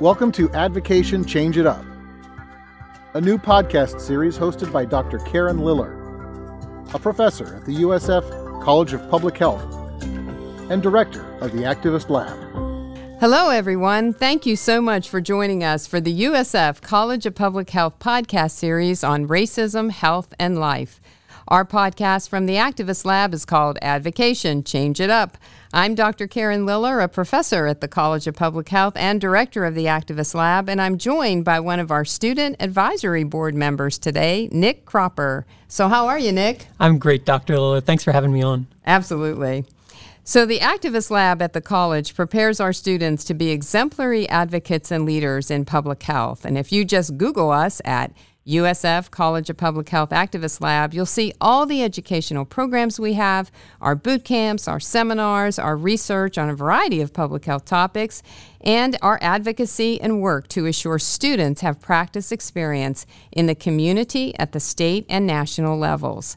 Welcome to Advocation Change It Up, a new podcast series hosted by Dr. Karen Liller, a professor at the USF College of Public Health and director of the Activist Lab. Hello, everyone. Thank you so much for joining us for the USF College of Public Health podcast series on racism, health, and life. Our podcast from the Activist Lab is called Advocation Change It Up. I'm Dr. Karen Liller, a professor at the College of Public Health and director of the Activist Lab, and I'm joined by one of our student advisory board members today, Nick Cropper. So, how are you, Nick? I'm great, Dr. Liller. Thanks for having me on. Absolutely. So, the Activist Lab at the college prepares our students to be exemplary advocates and leaders in public health. And if you just Google us at USF College of Public Health Activist Lab, you'll see all the educational programs we have, our boot camps, our seminars, our research on a variety of public health topics, and our advocacy and work to assure students have practice experience in the community at the state and national levels.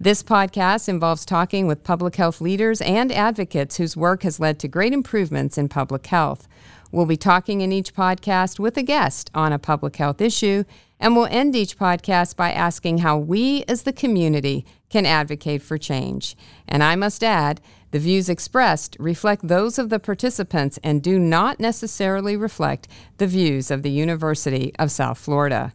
This podcast involves talking with public health leaders and advocates whose work has led to great improvements in public health. We'll be talking in each podcast with a guest on a public health issue and we'll end each podcast by asking how we as the community can advocate for change. And I must add, the views expressed reflect those of the participants and do not necessarily reflect the views of the University of South Florida.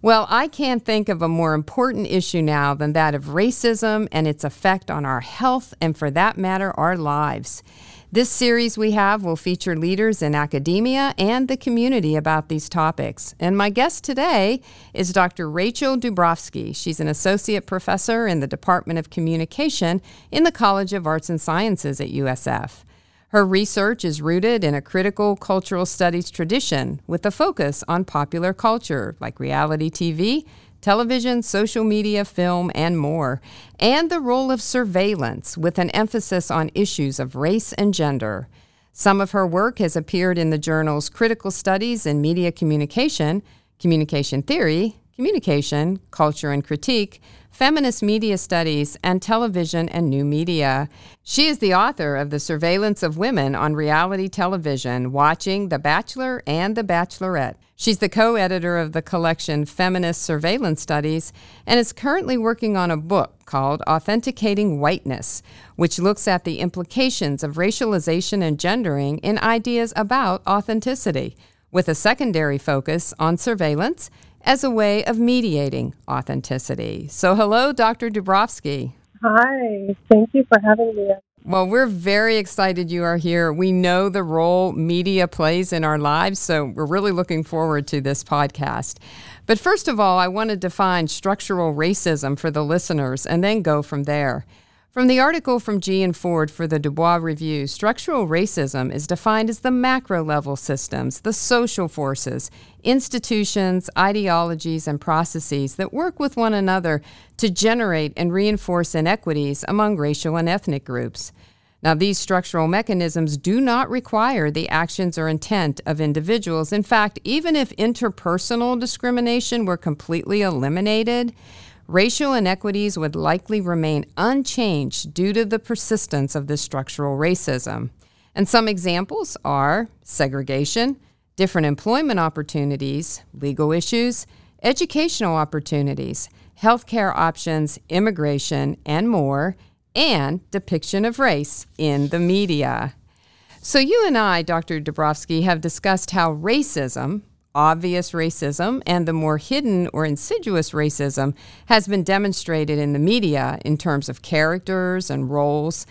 Well, I can't think of a more important issue now than that of racism and its effect on our health and, for that matter, our lives. This series we have will feature leaders in academia and the community about these topics. And my guest today is Dr. Rachel Dubrofsky. She's an associate professor in the Department of Communication in the College of Arts and Sciences at USF. Her research is rooted in a critical cultural studies tradition with a focus on popular culture like reality TV television, social media, film, and more, and the role of surveillance with an emphasis on issues of race and gender. Some of her work has appeared in the journals Critical Studies in Media Communication, Communication Theory, Communication, Culture and Critique, Feminist Media Studies, and Television and New Media. She is the author of The Surveillance of Women on Reality Television, Watching The Bachelor and The Bachelorette. She's the co editor of the collection Feminist Surveillance Studies and is currently working on a book called Authenticating Whiteness, which looks at the implications of racialization and gendering in ideas about authenticity, with a secondary focus on surveillance as a way of mediating authenticity. So, hello, Dr. Dubrofsky. Hi, thank you for having me. Well, we're very excited you are here. We know the role media plays in our lives, so we're really looking forward to this podcast. But first of all, I want to define structural racism for the listeners and then go from there. From the article from Gee and Ford for the Du Bois Review, structural racism is defined as the macro level systems, the social forces, institutions, ideologies, and processes that work with one another to generate and reinforce inequities among racial and ethnic groups. Now, these structural mechanisms do not require the actions or intent of individuals. In fact, even if interpersonal discrimination were completely eliminated, racial inequities would likely remain unchanged due to the persistence of this structural racism. And some examples are segregation, different employment opportunities, legal issues, educational opportunities, healthcare options, immigration, and more, and depiction of race in the media. So, you and I, Dr. Dubrofsky, have discussed how racism, obvious racism and the more hidden or insidious racism has been demonstrated in the media in terms of characters and roles.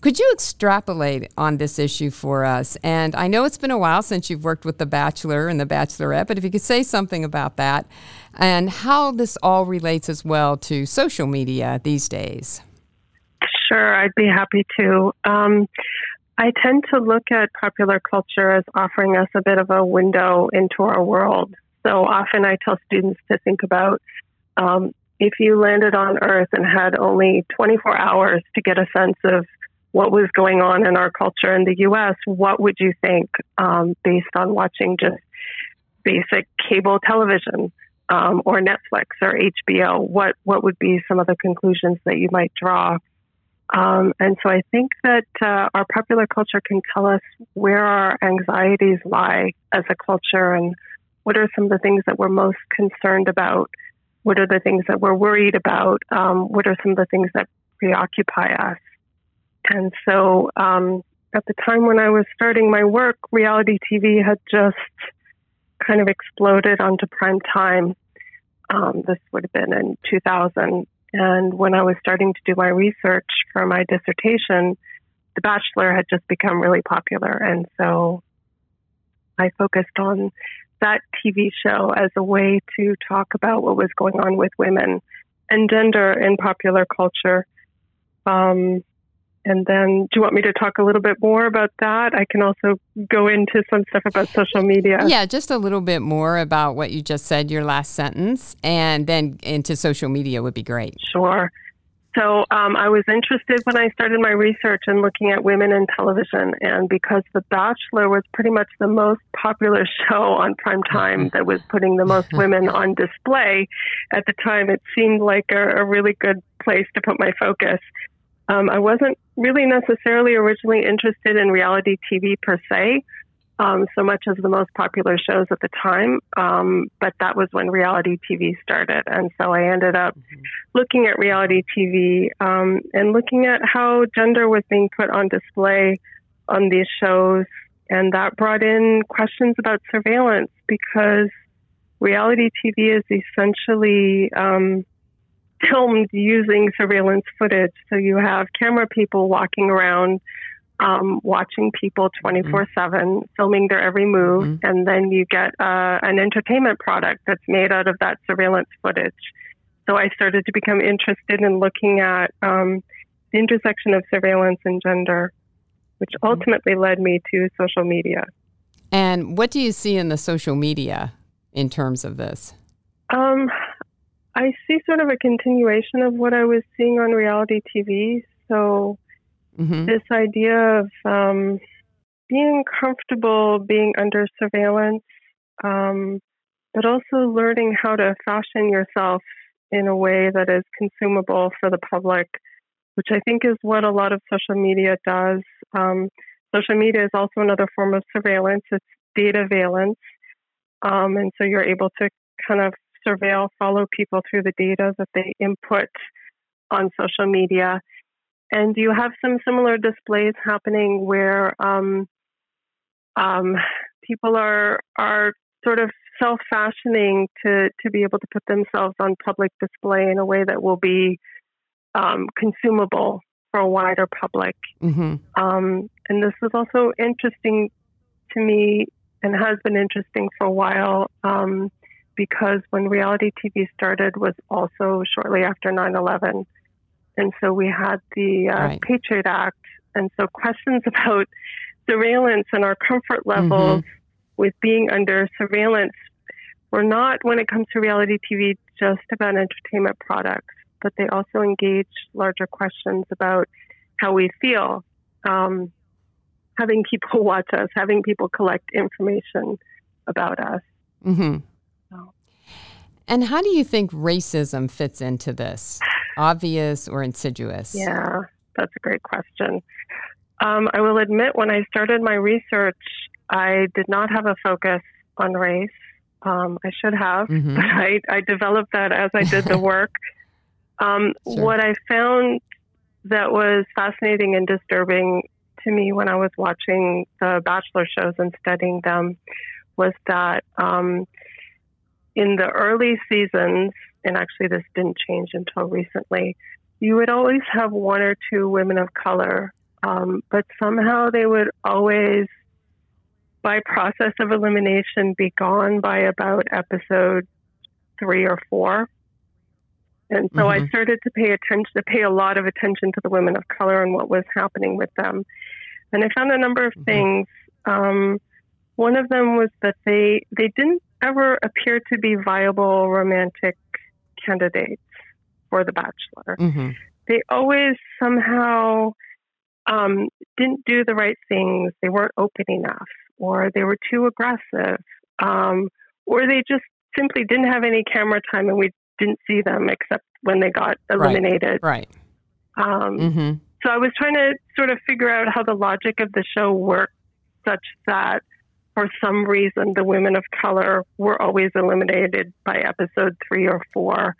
Could you extrapolate on this issue for us? And I know it's been a while since you've worked with The Bachelor and The Bachelorette, but if you could say something about that and how this all relates as well to social media these days. Sure, I'd be happy to. Um, I tend to look at popular culture as offering us a bit of a window into our world. So often I tell students to think about um, if you landed on Earth and had only 24 hours to get a sense of what was going on in our culture in the U.S., what would you think um, based on watching just basic cable television um, or Netflix or HBO? What what would be some of the conclusions that you might draw? Um, and so I think that uh, our popular culture can tell us where our anxieties lie as a culture and what are some of the things that we're most concerned about. What are the things that we're worried about? Um, what are some of the things that preoccupy us? And so um, at the time when I was starting my work, reality TV had just kind of exploded onto prime time. Um, this would have been in 2000. And when I was starting to do my research for my dissertation, The Bachelor had just become really popular. And so I focused on that TV show as a way to talk about what was going on with women and gender in popular culture. Um, and then, do you want me to talk a little bit more about that? I can also go into some stuff about social media. Yeah, just a little bit more about what you just said, your last sentence, and then into social media would be great. Sure. So um, I was interested when I started my research in looking at women in television, and because The Bachelor was pretty much the most popular show on prime time that was putting the most women on display at the time, it seemed like a, a really good place to put my focus. Um, I wasn't really necessarily originally interested in reality TV per se, um, so much as the most popular shows at the time. Um, but that was when reality TV started. And so I ended up mm-hmm. looking at reality TV um, and looking at how gender was being put on display on these shows. And that brought in questions about surveillance because reality TV is essentially um, filmed using surveillance footage. So you have camera people walking around, um, watching people 24 7, mm-hmm. filming their every move, mm-hmm. and then you get uh, an entertainment product that's made out of that surveillance footage. So I started to become interested in looking at um, the intersection of surveillance and gender, which mm-hmm. ultimately led me to social media. And what do you see in the social media in terms of this? Um, I see sort of a continuation of what I was seeing on reality TV. So, mm-hmm. this idea of um, being comfortable being under surveillance, um, but also learning how to fashion yourself in a way that is consumable for the public, which I think is what a lot of social media does. Um, social media is also another form of surveillance, it's dataveillance. Um, and so you're able to kind of surveil, follow people through the data that they input on social media. And you have some similar displays happening where um, um, people are are sort of self fashioning to to be able to put themselves on public display in a way that will be um, consumable for a wider public. Mm-hmm. Um, and this is also interesting to me and has been interesting for a while um, because when reality TV started was also shortly after 9/11, and so we had the uh, right. Patriot Act, and so questions about surveillance and our comfort levels mm-hmm. with being under surveillance were not, when it comes to reality TV, just about entertainment products, but they also engage larger questions about how we feel. Um, having people watch us, having people collect information about us. Mm-hmm. And how do you think racism fits into this? Obvious or insidious? Yeah, that's a great question. Um, I will admit, when I started my research, I did not have a focus on race. Um, I should have, mm-hmm. but I, I, developed that as I did the work. Um, sure. What I found that was fascinating and disturbing to me when I was watching the Bachelor shows and studying them was that um, in the early seasons, and actually this didn't change until recently, you would always have one or two women of color, um, but somehow they would always, by process of elimination, be gone by about episode three or four. And so mm-hmm. I started to pay attention, to pay a lot of attention to the women of color and what was happening with them. And I found a number of mm-hmm. things. Um, one of them was that they they didn't ever appear to be viable romantic candidates for The Bachelor. Mm-hmm. They always somehow um, didn't do the right things. They weren't open enough, or they were too aggressive, um, or they just simply didn't have any camera time, and we didn't see them except when they got eliminated. Right. right. Um, mm-hmm. so I was trying to sort of figure out how the logic of the show worked such that for some reason the women of color were always eliminated by episode three or four.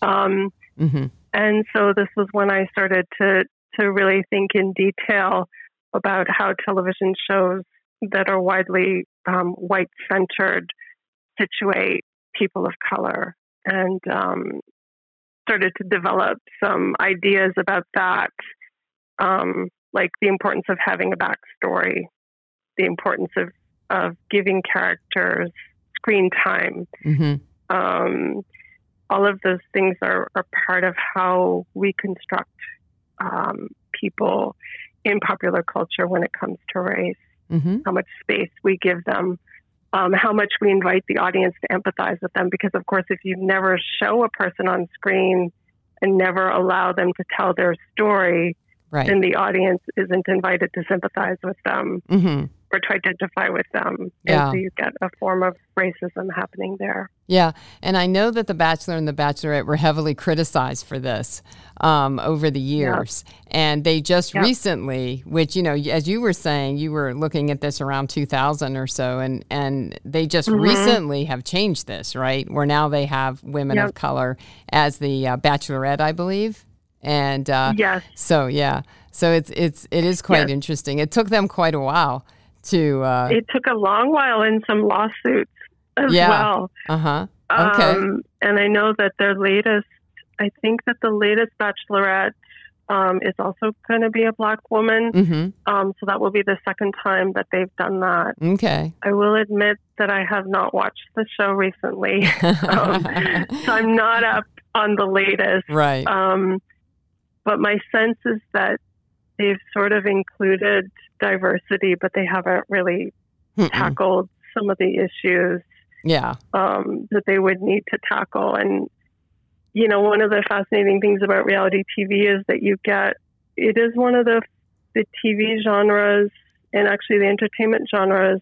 Um, mm-hmm. And so this was when I started to, to really think in detail about how television shows that are widely um, white centered situate people of color and um, started to develop some ideas about that, um, like the importance of having a backstory, the importance of, of giving characters screen time. Mm-hmm. Um, all of those things are, are part of how we construct um, people in popular culture when it comes to race, mm-hmm. how much space we give them um, how much we invite the audience to empathize with them. Because, of course, if you never show a person on screen and never allow them to tell their story, right. then the audience isn't invited to sympathize with them. Mm-hmm or to identify with them. Yeah. And so you get a form of racism happening there. Yeah. And I know that The Bachelor and The Bachelorette were heavily criticized for this um, over the years. Yep. And they just yep. recently, which, you know, as you were saying, you were looking at this around 2000 or so, and, and they just mm-hmm. recently have changed this, right? Where now they have women yep. of color as the uh, Bachelorette, I believe. And uh, yes. so, yeah. So it's it's it is quite yes. interesting. It took them quite a while to. Uh, it took a long while in some lawsuits as yeah. well. Uh huh. Okay. Um, and I know that their latest, I think that the latest Bachelorette um, is also going to be a black woman. Mm-hmm. Um, so that will be the second time that they've done that. Okay. I will admit that I have not watched the show recently. um, so I'm not up on the latest. Right. Um, but my sense is that they've sort of included diversity, but they haven't really Mm-mm. tackled some of the issues yeah. Um, that they would need to tackle. And, you know, one of the fascinating things about reality TV is that you get, it is one of the, the TV genres and actually the entertainment genres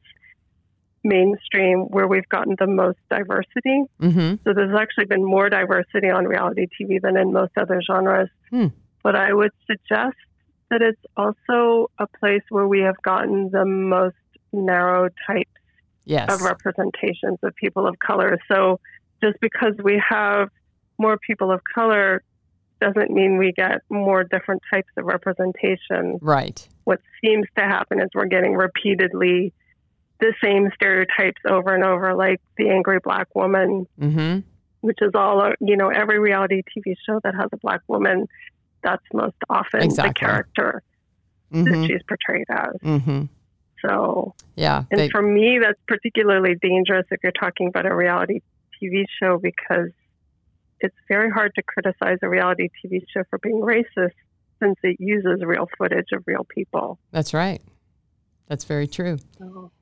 mainstream where we've gotten the most diversity. Mm-hmm. So there's actually been more diversity on reality TV than in most other genres. Hmm. But I would suggest that it's also a place where we have gotten the most narrow types yes. of representations of people of color. So just because we have more people of color doesn't mean we get more different types of representation. Right. What seems to happen is we're getting repeatedly the same stereotypes over and over, like the angry black woman, mm-hmm. which is all, you know, every reality TV show that has a black woman that's most often exactly. the character mm-hmm. that she's portrayed as. Mm-hmm. So, yeah. And they, for me, that's particularly dangerous if you're talking about a reality TV show because it's very hard to criticize a reality TV show for being racist since it uses real footage of real people. That's right. That's very true.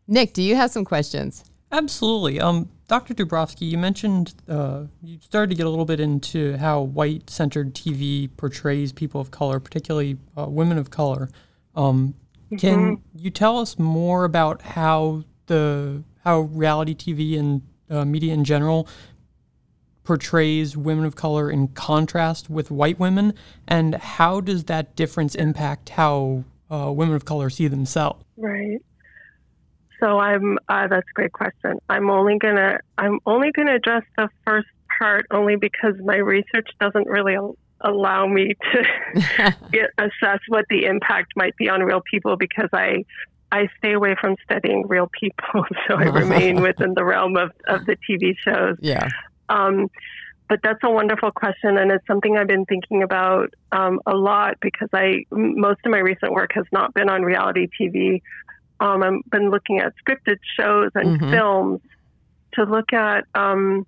Nick, do you have some questions? Absolutely. Um, Dr. Dubrofsky, you mentioned uh, you started to get a little bit into how white centered TV portrays people of color, particularly uh, women of color. Um, mm-hmm. Can you tell us more about how the how reality TV and uh, media in general portrays women of color in contrast with white women, and how does that difference impact how uh, women of color see themselves? Right. So I'm uh, that's a great question. I'm only gonna I'm only gonna address the first part only because my research doesn't really allow me to get, assess what the impact might be on real people because I I stay away from studying real people, so I remain within the realm of, of the TV shows. Yeah. Um, but that's a wonderful question, and it's something I've been thinking about um, a lot because I most of my recent work has not been on reality TV. Um, I've been looking at scripted shows and mm-hmm. films to look at um,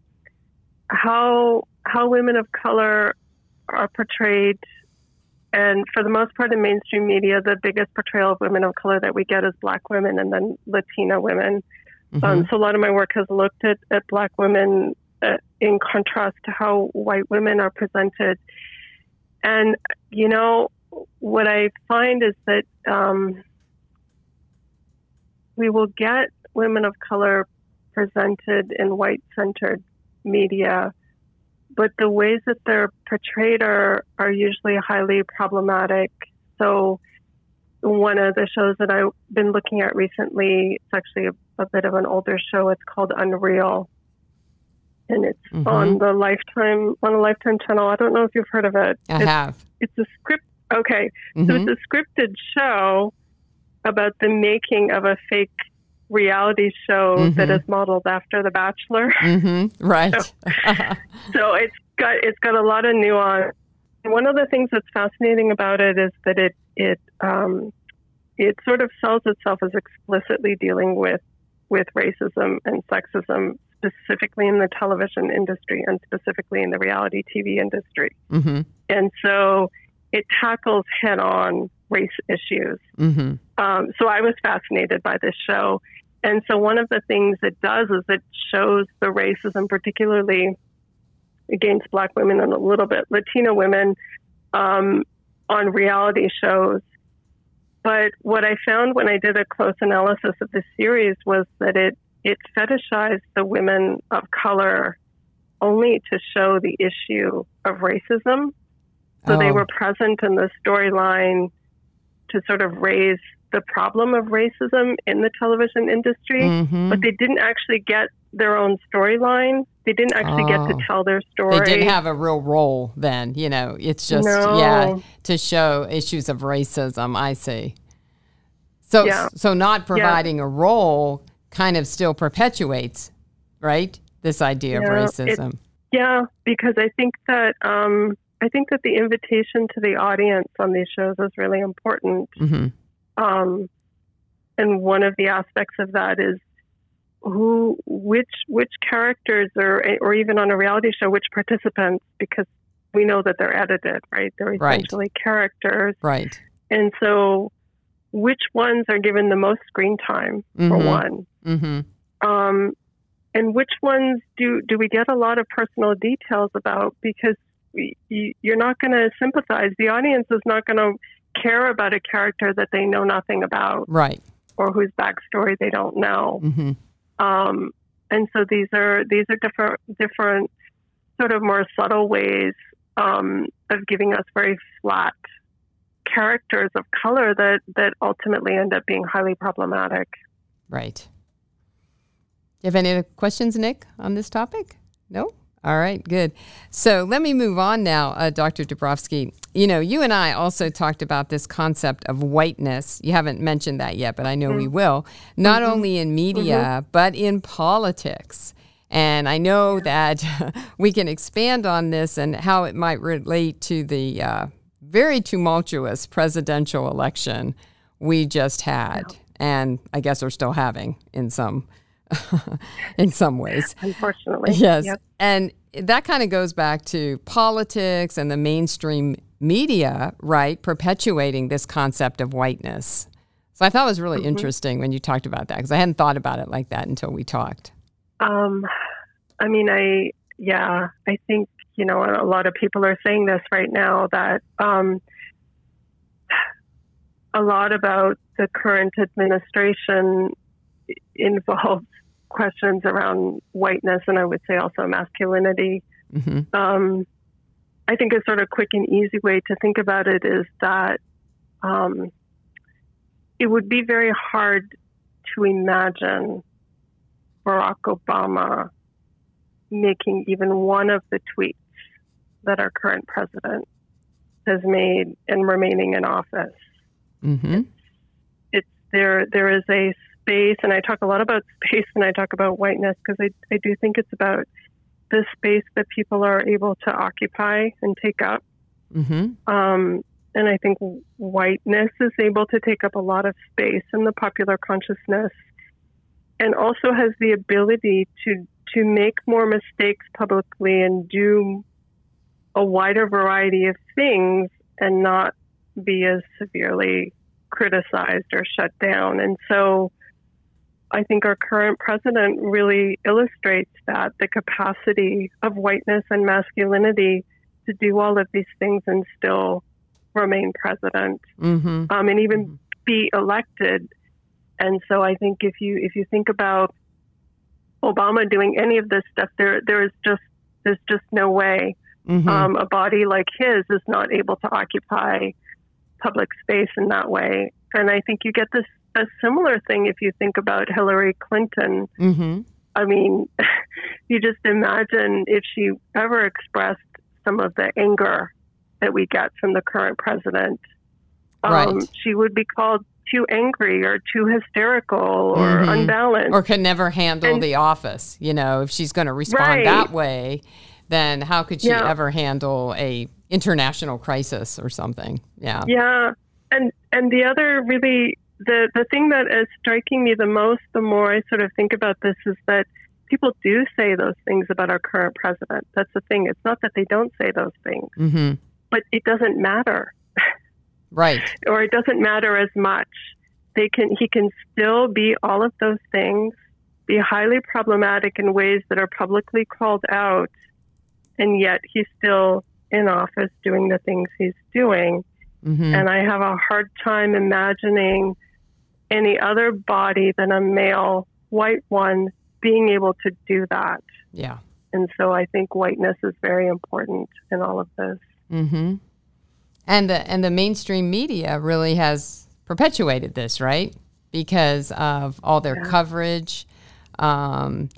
how how women of color are portrayed. And for the most part, in mainstream media, the biggest portrayal of women of color that we get is black women and then Latina women. Mm-hmm. Um, so a lot of my work has looked at, at black women uh, in contrast to how white women are presented. And, you know, what I find is that um, we will get women of color presented in white centered media, but the ways that they're portrayed are, are usually highly problematic, so one of the shows that I've been looking at recently, it's actually a, a bit of an older show. It's called Unreal. And it's Mhm. on the Lifetime on the Lifetime channel. I don't know if you've heard of it. I it's, have. it's a script. Okay, so Mhm. it's a scripted show about the making of a fake reality show that Mhm. is modeled after The Bachelor. Mm-hmm. Right. so it's got it's got a lot of nuance. One of the things that's fascinating about it is that it it um, it sort of sells itself as explicitly dealing with with racism and sexism, specifically in the television industry and specifically in the reality TV industry. mm-hmm. And so it tackles head on race issues. Mm-hmm. Um, so I was fascinated by this show. And so one of the things it does is it shows the racism, particularly against Black women and a little bit Latino women, um, on reality shows. But what I found when I did a close analysis of the series was that it it fetishized the women of color only to show the issue of racism. So they Oh. were present in the storyline to sort of raise the problem of racism in the television industry, Mhm. but they didn't actually get their own storyline. They didn't actually get Oh. to tell their story. They didn't have a real role then, you know. It's just No. yeah to show issues of racism. I see. So Yeah. so not providing a role kind of still perpetuates, right? This idea Yeah, of it- racism. Yeah, because I think that um, I think that the invitation to the audience on these shows is really important. hmm Um, and one of the aspects of that is who, which, which characters, or or even on a reality show, which participants, because we know that they're edited, right? They're Right. essentially characters, Right. and so which ones are given the most screen time for Mhm. one, hmm um, and which ones do do we get a lot of personal details about? Because you're not going to sympathize. The audience is not going to care about a character that they know nothing about Right. or whose backstory they don't know. hmm Um, and so these are these are different different sort of more subtle ways um, of giving us very flat characters of color that that ultimately end up being highly problematic. Right. Do you have any other questions, Nick, on this topic? No? All right, good. So let me move on now, uh, Dr. Dubrofsky. You know, you and I also talked about this concept of whiteness. You haven't mentioned that yet, but I know we will. Not only in media, but in politics. And I know that we can expand on this and how it might relate to the uh, very tumultuous presidential election we just had, and I guess are still having in some in some ways. Unfortunately, Yes. Yep. And that kind of goes back to politics and the mainstream media, right, perpetuating this concept of whiteness. So I thought it was really interesting when you talked about that because I hadn't thought about it like that until we talked. Um, I mean, I yeah, I think you know a lot of people are saying this right now that um, a lot about the current administration involves questions around whiteness and I would say also masculinity. hmm Um, I think a sort of quick and easy way to think about it is that um, it would be very hard to imagine Barack Obama making even one of the tweets that our current president has made and remaining in office. hmm It's there. There is a space, and I talk a lot about space and I talk about whiteness because I, I do think it's about the space that people are able to occupy and take up. hmm Um, and I think whiteness is able to take up a lot of space in the popular consciousness and also has the ability to, to make more mistakes publicly and do a wider variety of things and not be as severely criticized or shut down. And so I think our current president really illustrates that the capacity of whiteness and masculinity to do all of these things and still remain president hmm um, and even be elected. And so I think if you if you think about Obama doing any of this stuff, there there is just there's just no way hmm um, a body like his is not able to occupy public space in that way. And I think you get this a similar thing if you think about Hillary Clinton. Mm-hmm. I mean, you just imagine if she ever expressed some of the anger that we get from the current president. Um, Right. She would be called too angry or too hysterical or Mhm. unbalanced. Or can never handle And- the office. You know, if she's going to respond Right. that way, then how could she Yeah. ever handle a international crisis or something? Yeah. Yeah, and and the other really the the thing that is striking me the most, the more I sort of think about this, is that people do say those things about our current president. That's the thing. It's not that they don't say those things, Mm-hmm. but it doesn't matter, Right. or it doesn't matter as much. They can he can still be all of those things, be highly problematic in ways that are publicly called out, and yet he's still in office doing the things he's doing. Mm-hmm. And I have a hard time imagining any other body than a male white one being able to do that. yeah. And so I think whiteness is very important in all of this. Mm-hmm. And the and the mainstream media really has perpetuated this, right? Because of all their coverage um,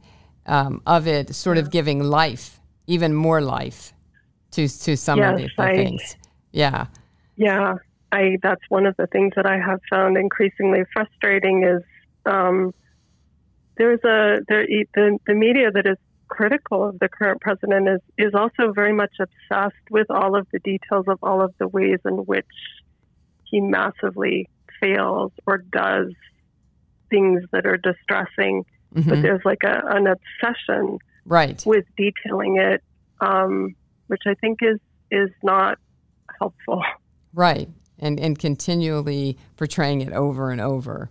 um, of it, sort of giving life, even more life, to to some of the, the I- things. Yeah. Yeah, I that's one of the things that I have found increasingly frustrating is um, there's a there the the media that is critical of the current president is is also very much obsessed with all of the details of all of the ways in which he massively fails or does things that are distressing. But Mhm. there's like a, an obsession Right. with detailing it, um, which I think is is not helpful. Right. And and continually portraying it over and over.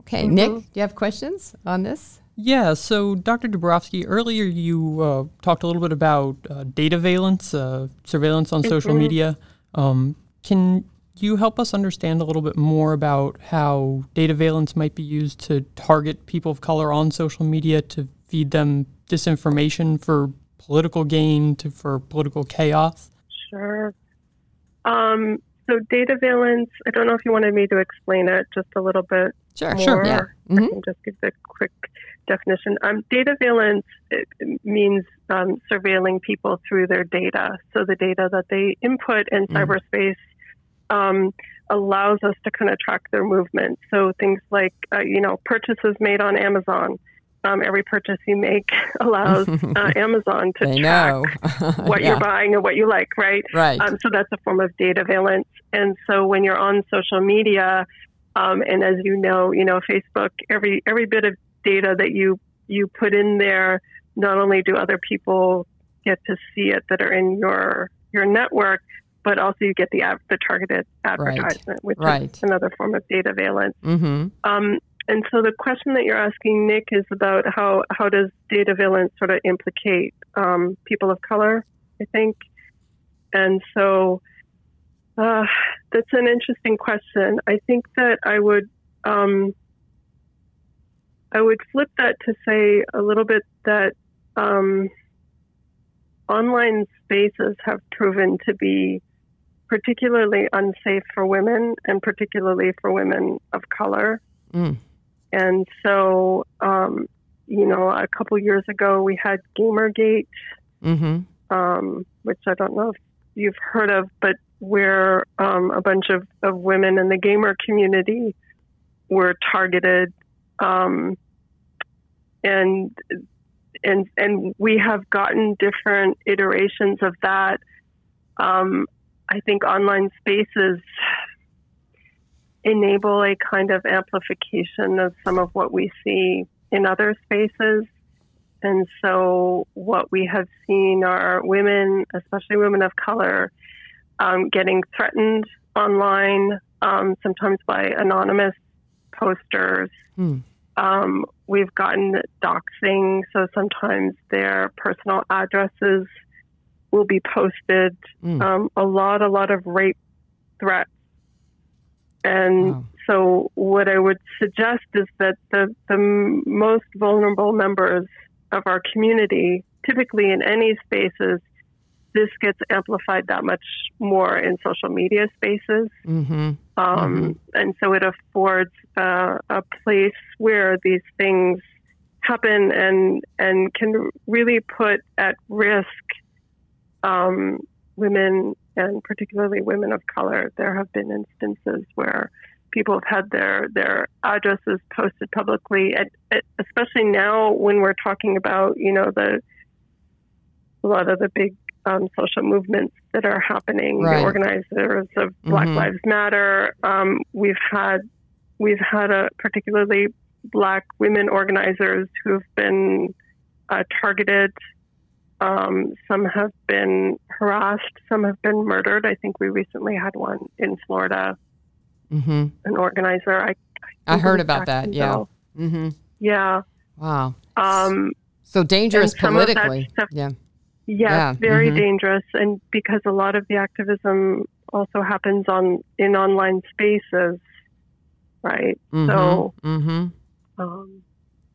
Okay, Mm-hmm. Nick, do you have questions on this? Yeah, so Dr. Dubrofsky, earlier you uh, talked a little bit about uh, dataveillance, uh, surveillance on social Mhm. media. Um, can you help us understand a little bit more about how dataveillance might be used to target people of color on social media to feed them disinformation for political gain, to, for political chaos? Sure. Um, so dataveillance, I don't know if you wanted me to explain it just a little bit Sure, more. sure. Yeah. I Mhm. can just give the quick definition. Um, dataveillance it means um, surveilling people through their data. So the data that they input in Mm. cyberspace um, allows us to kind of track their movement. So things like, uh, you know, purchases made on Amazon. Um, every purchase you make allows uh, Amazon to track know. what Yeah. you're buying and what you like, right? Right. Um, so that's a form of dataveillance. And so when you're on social media, um, and as you know, you know Facebook, every every bit of data that you you put in there, not only do other people get to see it that are in your your network, but also you get the ad, the targeted advertisement, which Right. is another form of dataveillance. mm-hmm. Um, and so the question that you're asking, Nick, is about how, how does dataveillance sort of implicate um, people of color, I think. And so uh, that's an interesting question. I think that I would um, I would flip that to say a little bit that um, online spaces have proven to be particularly unsafe for women and particularly for women of color. Mm. And so, um, you know, a couple years ago we had Gamergate, Mm-hmm. um, which I don't know if you've heard of, but where um, a bunch of, of women in the gamer community were targeted. Um, and and and we have gotten different iterations of that. Um, I think online spaces enable a kind of amplification of some of what we see in other spaces. And so, what we have seen are women, especially women of color, um, getting threatened online, um, sometimes by anonymous posters. Hmm. Um, we've gotten doxing, so sometimes their personal addresses will be posted. Mm. Um, a lot, a lot of rape threats. And Wow. so, what I would suggest is that the, the most vulnerable members of our community, typically in any spaces, this gets amplified that much more in social media spaces. Mm-hmm. Um, Mm-hmm. And so it affords uh, a place where these things happen and and can really put at risk um, women and particularly women of color. There have been instances where people have had their their addresses posted publicly, at, at, especially now when we're talking about you know the a lot of the big um, social movements that are happening. Right. The organizers of Black Mhm. Lives Matter. Um, we've had we've had a particularly Black women organizers who have been uh, targeted. Um, some have been harassed. Some have been murdered. I think we recently had one in Florida. Mm-hmm. An organizer. I I it heard about that. Yeah. Mm-hmm. Yeah. Wow. Um, So dangerous And some of that politically. stuff- Yeah. Yes, Yeah, very mhm. dangerous, and because a lot of the activism also happens on in online spaces, right? So, Mm-hmm. um,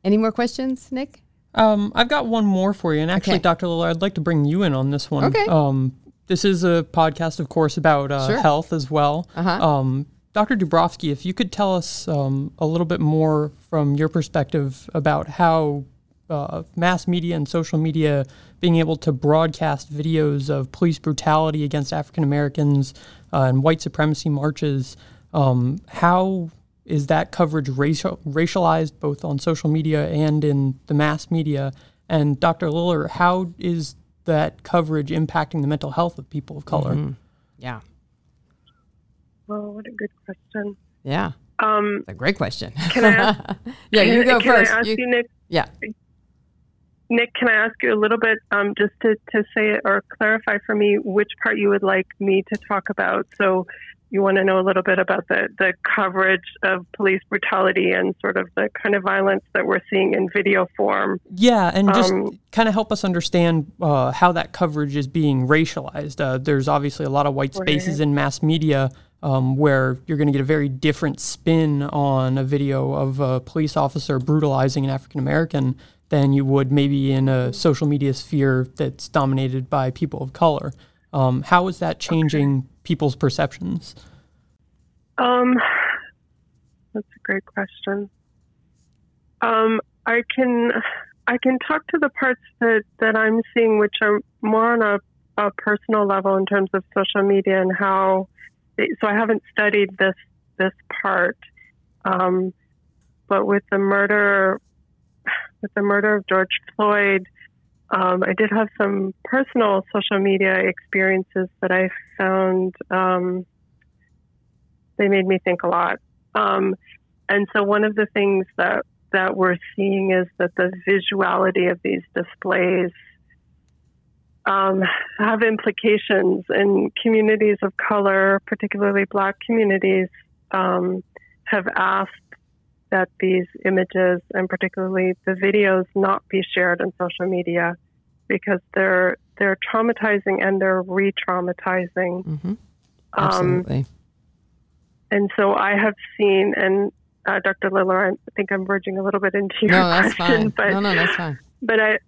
Any more questions, Nick? Um, I've got one more for you, and actually, Okay. Dr. Liller, I'd like to bring you in on this one. Okay. Um, this is a podcast, of course, about uh, Sure. health as well. Uh-huh. Um, Dr. Dubrofsky, if you could tell us um, a little bit more from your perspective about how uh, mass media and social media being able to broadcast videos of police brutality against African Americans uh, and white supremacy marches, um, how is that coverage racial, racialized both on social media and in the mass media? And Dr. Liller, how is that coverage impacting the mental health of people of color? Mm-hmm. Yeah. oh, what a good question. Yeah. Um, a great question. Can I ask- yeah, you can, go can first. I ask You- you, Nick? yeah. Nick, can I ask you a little bit, um, just to, to say or clarify for me which part you would like me to talk about? So, you want to know a little bit about the, the coverage of police brutality and sort of the kind of violence that we're seeing in video form. Yeah, and just Um, kind of help us understand uh, how that coverage is being racialized. Uh, there's obviously a lot of white spaces Right. in mass media um, where you're going to get a very different spin on a video of a police officer brutalizing an African American than you would maybe in a social media sphere that's dominated by people of color. Um, how is that changing people's perceptions? Um, that's a great question. Um, I can I can talk to the parts that, that I'm seeing, which are more on a, a personal level in terms of social media and how. They, so I haven't studied this this part, um, but with the murder with the murder of George Floyd, um, I did have some personal social media experiences that I found. Um, they made me think a lot. Um, and so one of the things that that we're seeing is that the visuality of these displays um, have implications in communities of color, particularly Black communities, um, have asked that these images and particularly the videos not be shared on social media because they're they're traumatizing and they're re-traumatizing. Mm-hmm. Um, Absolutely. and so I have seen, and uh, Dr. Liller, I think I'm verging a little bit into your no, that's question, fine. but no, no, that's fine. but I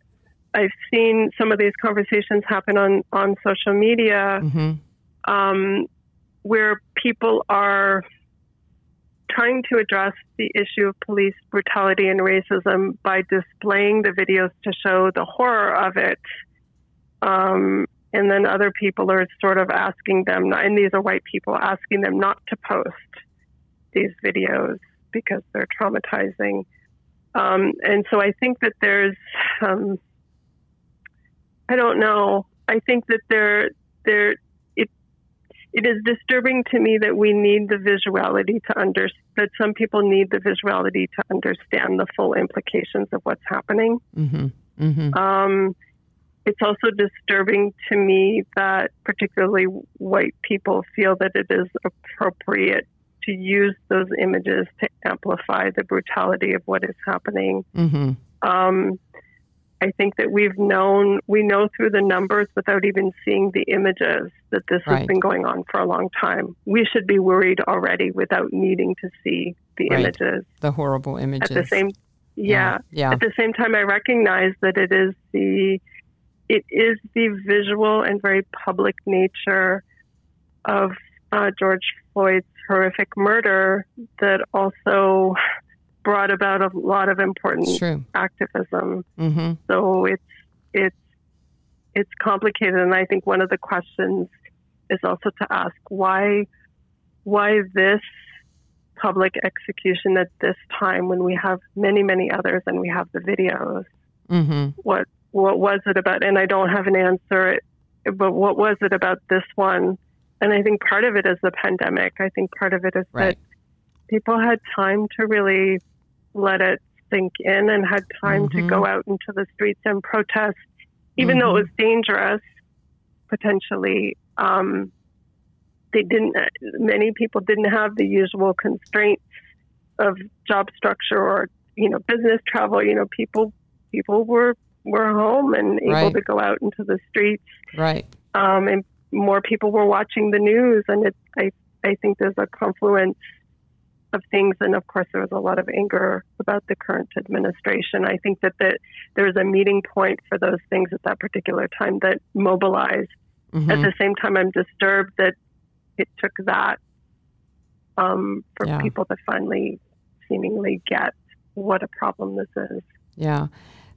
I've seen some of these conversations happen on on social media Mm-hmm. um, where people are trying to address the issue of police brutality and racism by displaying the videos to show the horror of it. Um, and then other people are sort of asking them, and these are white people asking them not to post these videos because they're traumatizing. Um, and so I think that there's, um, I don't know. I think that there, there, it, is disturbing to me that we need the visuality to under, that some people need the visuality to understand the full implications of what's happening. Mm-hmm. Mm-hmm. Um, it's also disturbing to me that particularly white people feel that it is appropriate to use those images to amplify the brutality of what is happening. Mm-hmm. Um, I think that we've known, we know through the numbers without even seeing the images that this has been going on for a long time. We should be worried already without needing to see the Right. images. The horrible images. At the same, yeah, Yeah. at the same time, I recognize that it is the it is the visual and very public nature of uh, George Floyd's horrific murder that also brought about a lot of important activism. Mm-hmm. So it's it's it's complicated, and I think one of the questions is also to ask why why this public execution at this time when we have many many others and we have the videos. Mm-hmm. What what was it about? And I don't have an answer, but what was it about this one? And I think part of it is the pandemic. I think part of it is right. that people had time to really let it sink in and had time mm-hmm. to go out into the streets and protest, even mm-hmm. though it was dangerous potentially. Um, they didn't. Many people didn't have the usual constraints of job structure or you know business travel. You know, people people were were home and able right. to go out into the streets. Right. Um, and more people were watching the news, and it, I I think there's a confluence of things, and of course there was a lot of anger about the current administration. I think that that there was a meeting point for those things at that particular time that mobilized. Mm-hmm. At the same time, I'm disturbed that it took that um, for yeah. people to finally seemingly get what a problem this is. Yeah.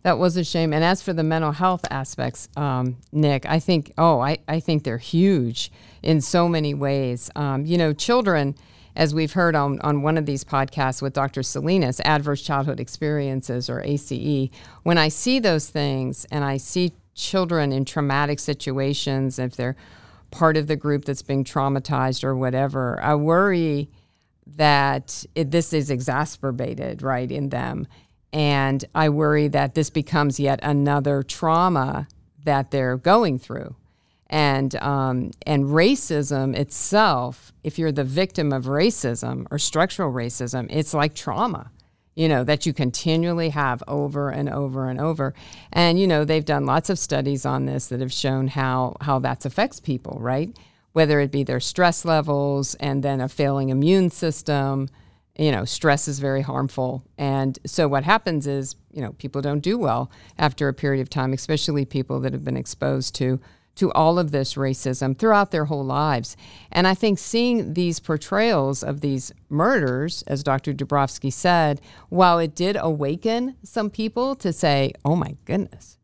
That was a shame. And as for the mental health aspects, um, Nick, I think, oh, I, I think they're huge in so many ways. Um, you know, children, as we've heard on, on one of these podcasts with Dr. Salinas, Adverse Childhood Experiences or ACE, when I see those things and I see children in traumatic situations, if they're part of the group that's being traumatized or whatever, I worry that it, this is exacerbated, right, in them and I worry that this becomes yet another trauma that they're going through. And, um, and racism itself, if you're the victim of racism or structural racism, it's like trauma, you know, that you continually have over and over and over. And, you know, they've done lots of studies on this that have shown how, how that affects people, right? Whether it be their stress levels and then a failing immune system, you know, stress is very harmful. And so what happens is, you know, people don't do well after a period of time, especially people that have been exposed to to all of this racism throughout their whole lives. And I think seeing these portrayals of these murders, as Dr. Dubrofsky said, while it did awaken some people to say, oh my goodness,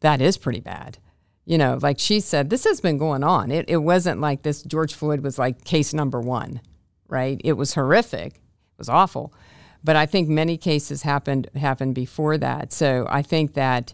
that is pretty bad. You know, like she said, this has been going on. It, it wasn't like this George Floyd was like case number one, right? It was horrific it was awful. But I think many cases happened happened before that. So I think that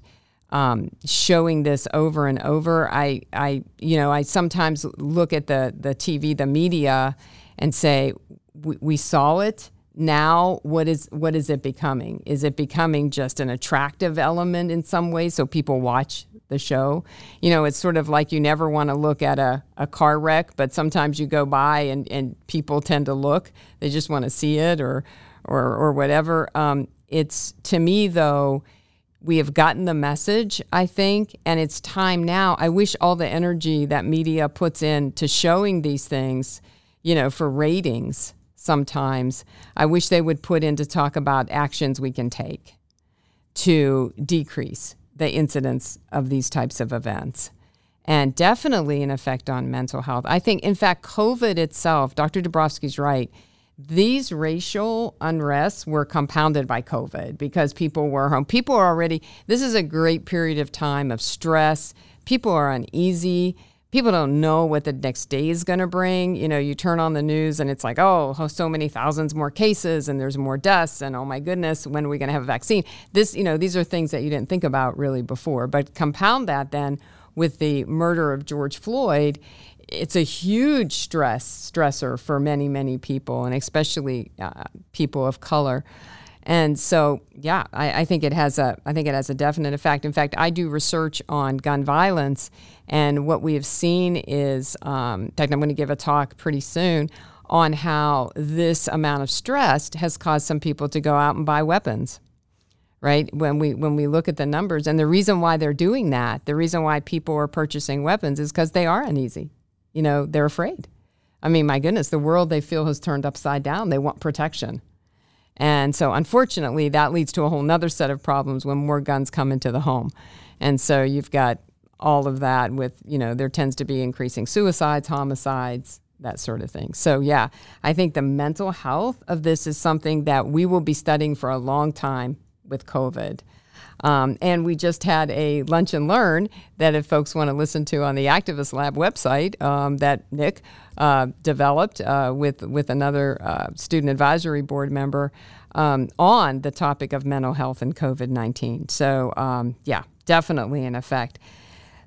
um, showing this over and over, I, I, you know, I sometimes look at the the TV, the media, and say, we, we saw it. Now, what is what is it becoming? Is it becoming just an attractive element in some way, so people watch the show. You know, it's sort of like you never want to look at a, a car wreck, but sometimes you go by and, and people tend to look. They just want to see it or or or whatever. Um, it's to me though, we have gotten the message, I think, and it's time now. I wish all the energy that media puts in to showing these things, you know, for ratings sometimes, I wish they would put in to talk about actions we can take to decrease the incidence of these types of events and definitely an effect on mental health. I think, in fact, COVID itself, Dr. Dubrofsky's right. These racial unrests were compounded by COVID because people were home. People are already, this is a great period of time of stress. People are uneasy people don't know what the next day is going to bring. You know, you turn on the news and it's like, oh, so many thousands more cases and there's more deaths and oh my goodness, when are we going to have a vaccine? This, you know, these are things that you didn't think about really before. But compound that then with the murder of George Floyd, it's a huge stress stressor for many many people and especially uh, people of color. And so, yeah, I, I, think it has a I think it has a definite effect. In fact, I do research on gun violence, and what we have seen is, um, in fact, I'm going to give a talk pretty soon on how this amount of stress has caused some people to go out and buy weapons. Right when we when we look at the numbers, and the reason why they're doing that, the reason why people are purchasing weapons is because they are uneasy. You know, they're afraid. I mean, my goodness, the world they feel has turned upside down. They want protection. And so, unfortunately, that leads to a whole other set of problems when more guns come into the home. And so, you've got all of that with, you know, there tends to be increasing suicides, homicides, that sort of thing. So, yeah, I think the mental health of this is something that we will be studying for a long time with COVID. Um, and we just had a lunch and learn that if folks want to listen to on the Activist Lab website um, that Nick uh, developed uh, with with another uh, student advisory board member um, on the topic of mental health and COVID nineteen. So um, yeah, definitely in effect.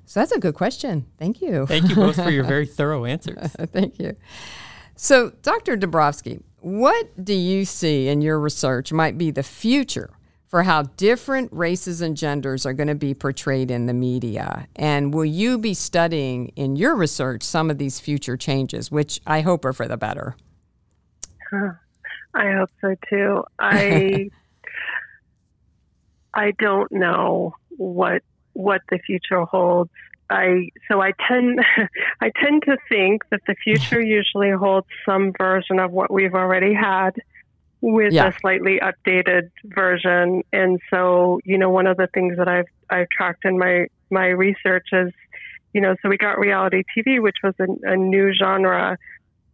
So that's a good question. Thank you. Thank you both for your very thorough answers. Thank you. So, Dr. Dubrofsky, what do you see in your research might be the future for how different races and genders are going to be portrayed in the media? And will you be studying in your research some of these future changes, which I hope are for the better? I hope so too. I I don't know what what the future holds. I so I tend I tend to think that the future usually holds some version of what we've already had with yeah. a slightly updated version. And so, you know, one of the things that I've I've tracked in my my research is, you know, so we got reality TV, which was a, a new genre,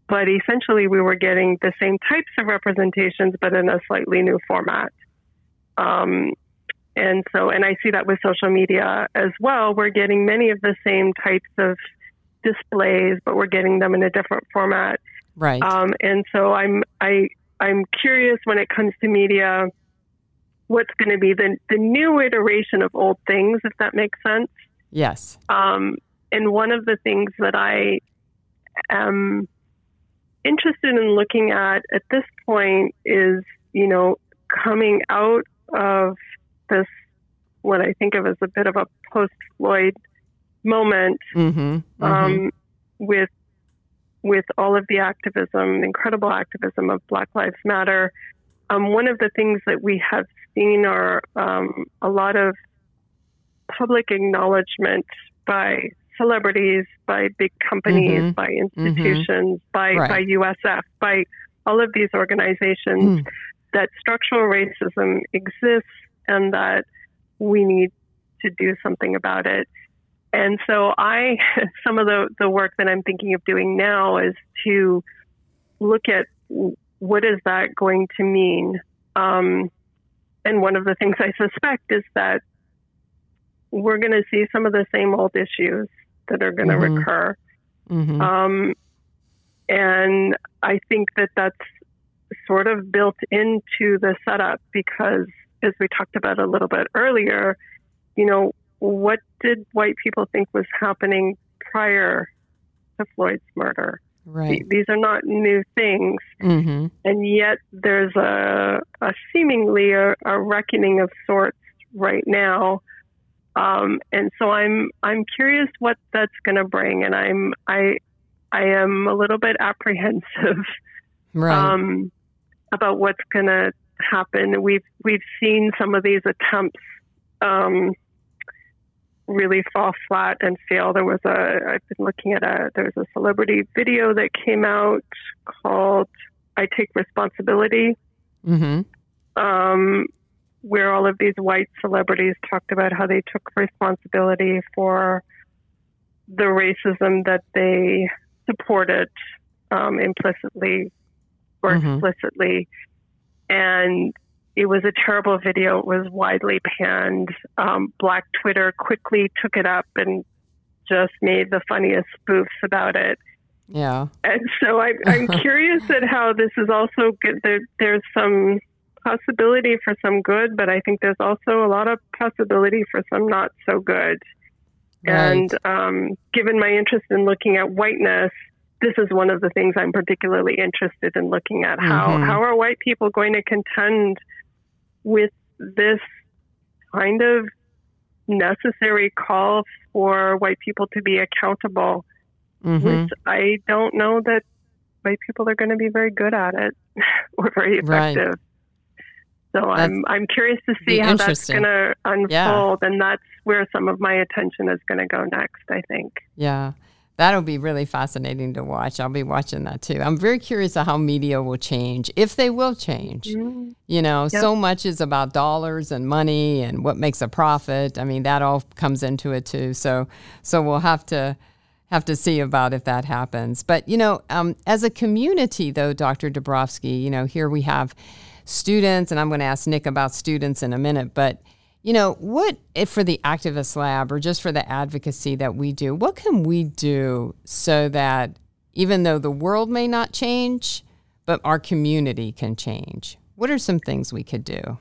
but essentially we were getting the same types of representations, but in a slightly new format. Um, and so, and I see that with social media as well. We're getting many of the same types of displays, but we're getting them in a different format. Right. Um, and so I'm I I'm curious when it comes to media, what's going to be the the new iteration of old things, if that makes sense. Yes. Um, and one of the things that I am interested in looking at at this point is, you know, coming out of this what I think of as a bit of a post Floyd moment mm-hmm, mm-hmm. Um, with with all of the activism, incredible activism of Black Lives Matter. Um, one of the things that we have seen are um, a lot of public acknowledgement by celebrities, by big companies, mm-hmm, by mm-hmm. institutions, by right. by USF, by all of these organizations mm. that structural racism exists and that we need to do something about it. And so I, some of the, the work that I'm thinking of doing now is to look at what is that going to mean. Um, and one of the things I suspect is that we're going to see some of the same old issues that are going to mm-hmm. recur. Mm-hmm. Um, and I think that that's sort of built into the setup because as we talked about a little bit earlier, you know, what did white people think was happening prior to Floyd's murder? Right. These are not new things, mm-hmm. and yet there's a, a seemingly a, a, reckoning of sorts right now. Um, and so I'm I'm curious what that's going to bring, and I'm I I am a little bit apprehensive right. um, about what's going to happen. We've we've seen some of these attempts um, really fall flat and fail. There was a I've been looking at a there was a celebrity video that came out called "I Take Responsibility," mm-hmm. um, where all of these white celebrities talked about how they took responsibility for the racism that they supported um, implicitly or mm-hmm. explicitly and it was a terrible video. It was widely panned. Um, Black Twitter quickly took it up and just made the funniest spoofs about it. Yeah. And so I, I'm curious at how this is also good. There, there's some possibility for some good, but I think there's also a lot of possibility for some not so good. Right. And um, given my interest in looking at whiteness, this is one of the things I'm particularly interested in looking at. How mm-hmm. how are white people going to contend with this kind of necessary call for white people to be accountable, mm-hmm. which I don't know that white people are going to be very good at it or very effective. Right. So that's I'm I'm curious to see how that's going to unfold, yeah. and that's where some of my attention is going to go next. I think. Yeah, That'll be really fascinating to watch. I'll be watching that too. I'm very curious of how media will change, if they will change. Mm-hmm. You know, yep. so much is about dollars and money and what makes a profit. I mean, that all comes into it too. So, so we'll have to have to see about if that happens. But you know, um, as a community, though, Dr. Dubrofsky, you know, here we have students, and I'm going to ask Nick about students in a minute, but you know, what if for the activist lab or just for the advocacy that we do, what can we do so that even though the world may not change, but our community can change? What are some things we could do?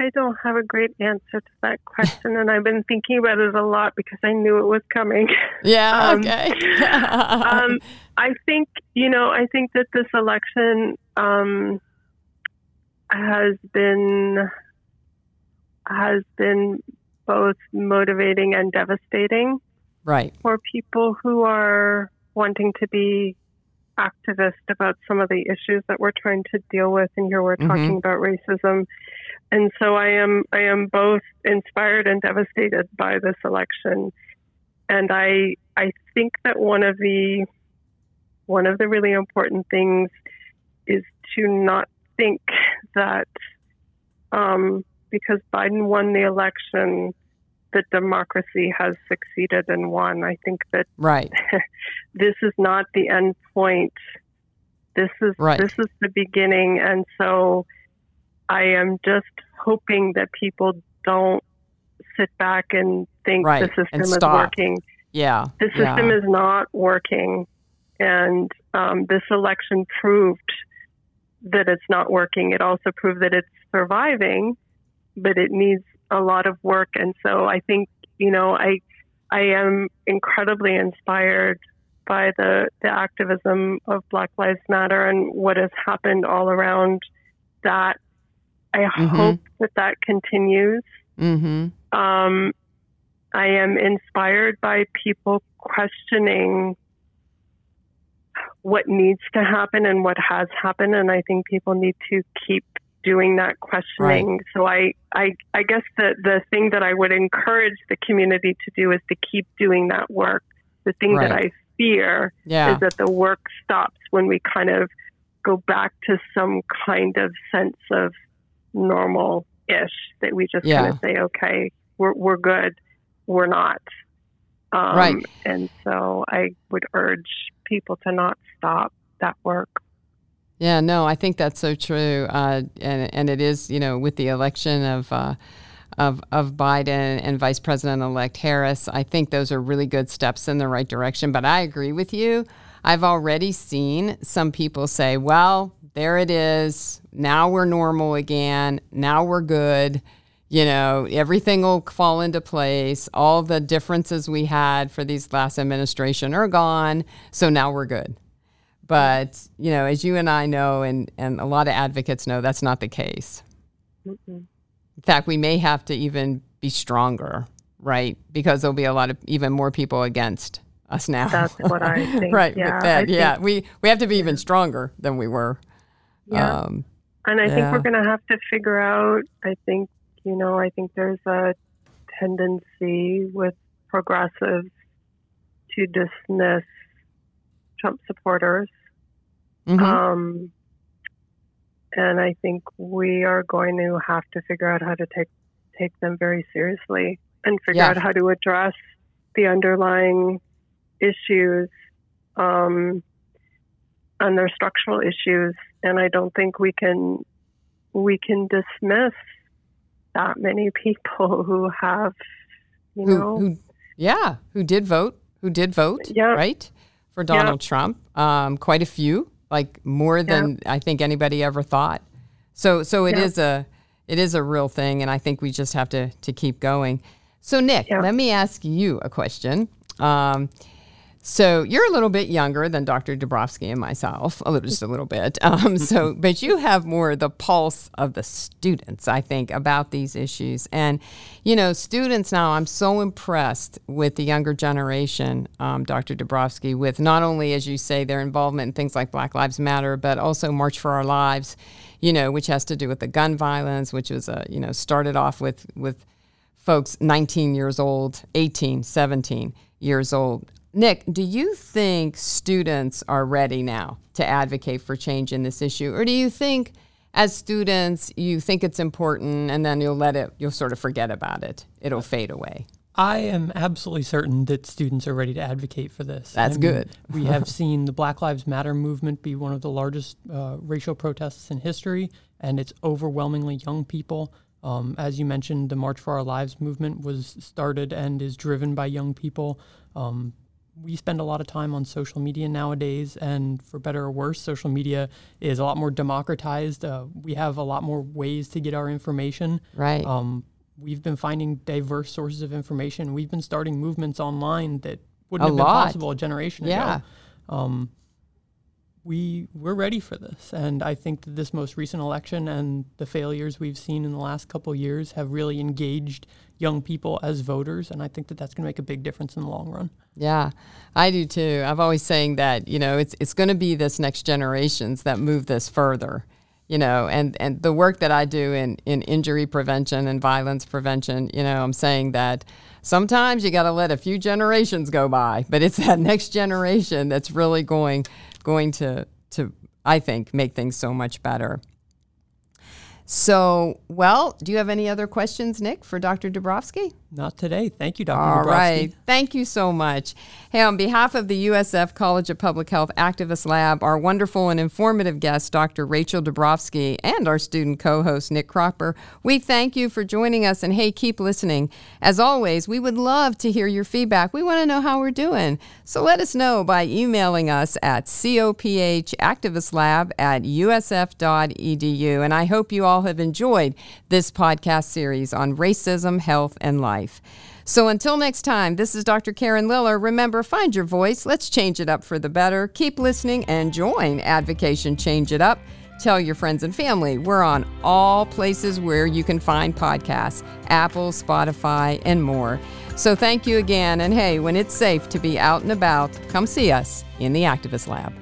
I don't have a great answer to that question, and I've been thinking about it a lot because I knew it was coming. Yeah, um, okay. um, I think, you know, I think that this election um, has been has been both motivating and devastating. Right. For people who are wanting to be activist about some of the issues that we're trying to deal with and here we're mm-hmm. talking about racism and so i am i am both inspired and devastated by this election and i i think that one of the one of the really important things is to not think that um, because Biden won the election, that democracy has succeeded and won. I think that right. this is not the end point. This is right. this is the beginning, and so I am just hoping that people don't sit back and think right. the system is working. Yeah, the system yeah. is not working, and um, this election proved that it's not working. It also proved that it's surviving, but it needs a lot of work. And so I think, you know, I, I am incredibly inspired by the, the activism of Black Lives Matter and what has happened all around that. I mm-hmm. hope that that continues. Mm-hmm. Um, I am inspired by people questioning what needs to happen and what has happened, and I think people need to keep doing that questioning. Right. So I, I, I guess the, the thing that I would encourage the community to do is to keep doing that work. The thing right. that I fear yeah. is that the work stops when we kind of go back to some kind of sense of normal ish that we just yeah. kind of say, okay, we're, we're good. We're not. Um, right. And so I would urge people to not stop that work. Yeah, no, I think that's so true, uh, and and it is, you know, with the election of. Uh, of, of Biden and Vice President elect Harris. I think those are really good steps in the right direction. But I agree with you. I've already seen some people say, well, there it is. Now we're normal again. Now we're good. You know, everything will fall into place. All the differences we had for these last administration are gone. So now we're good. But, you know, as you and I know, and, and a lot of advocates know, that's not the case. mm In fact, we may have to even be stronger, right? Because there'll be a lot of even more people against us now. That's what I think. right. Yeah. yeah. We, we have to be even stronger than we were. Yeah. Um, and I yeah. think we're going to have to figure out, I think, you know, I think there's a tendency with progressives to dismiss Trump supporters Mm-hmm. Um, and I think we are going to have to figure out how to take take them very seriously and figure yeah. out how to address the underlying issues um, and their structural issues. And I don't think we can we can dismiss that many people who have, you who, know, who, yeah, who did vote, who did vote, yeah. right, for Donald yeah. Trump. Um, quite a few like more than yeah. I think anybody ever thought. So so it yeah. is a it is a real thing, and I think we just have to to keep going. So Nick, yeah. let me ask you a question. Um, so you're a little bit younger than Dr. Dubrofsky and myself, a little, just a little bit. Um, so, but you have more the pulse of the students, I think, about these issues. And you know, students now, I'm so impressed with the younger generation, um, Dr. Dubrofsky, with not only, as you say, their involvement in things like Black Lives Matter, but also March for Our Lives. You know, which has to do with the gun violence, which was a you know started off with with folks 19 years old, 18, 17 years old. Nick, do you think students are ready now to advocate for change in this issue? Or do you think as students you think it's important and then you'll let it you'll sort of forget about it. It'll fade away. I am absolutely certain that students are ready to advocate for this. That's I mean, good. we have seen the Black Lives Matter movement be one of the largest uh, racial protests in history, and it's overwhelmingly young people. Um, as you mentioned, the March for Our Lives movement was started and is driven by young people. Um, we spend a lot of time on social media nowadays, and for better or worse, social media is a lot more democratized. Uh, we have a lot more ways to get our information. Right. Um, we've been finding diverse sources of information. We've been starting movements online that wouldn't a have been possible a generation yeah. ago. Um, we we're ready for this, and I think that this most recent election and the failures we've seen in the last couple years have really engaged young people as voters, and I think that that's going to make a big difference in the long run. Yeah, I do too. I've always saying that you know it's it's going to be this next generations that move this further. You know, and, and the work that I do in, in injury prevention and violence prevention, you know, I'm saying that sometimes you got to let a few generations go by, but it's that next generation that's really going going to to I think make things so much better. So, well, do you have any other questions, Nick, for Dr. Dubrofsky? Not today. Thank you, Dr. All Dubrofsky. right. Thank you so much. Hey, on behalf of the USF College of Public Health Activist Lab, our wonderful and informative guest, Dr. Rachel Dubrofsky, and our student co host, Nick Cropper, we thank you for joining us. And hey, keep listening. As always, we would love to hear your feedback. We want to know how we're doing. So let us know by emailing us at cophactivistlab at usf.edu. And I hope you all have enjoyed this podcast series on racism, health, and life. So until next time, this is Dr. Karen Liller. Remember, find your voice. Let's change it up for the better. Keep listening and join Advocation Change It Up. Tell your friends and family. We're on all places where you can find podcasts Apple, Spotify, and more. So thank you again. And hey, when it's safe to be out and about, come see us in the Activist Lab.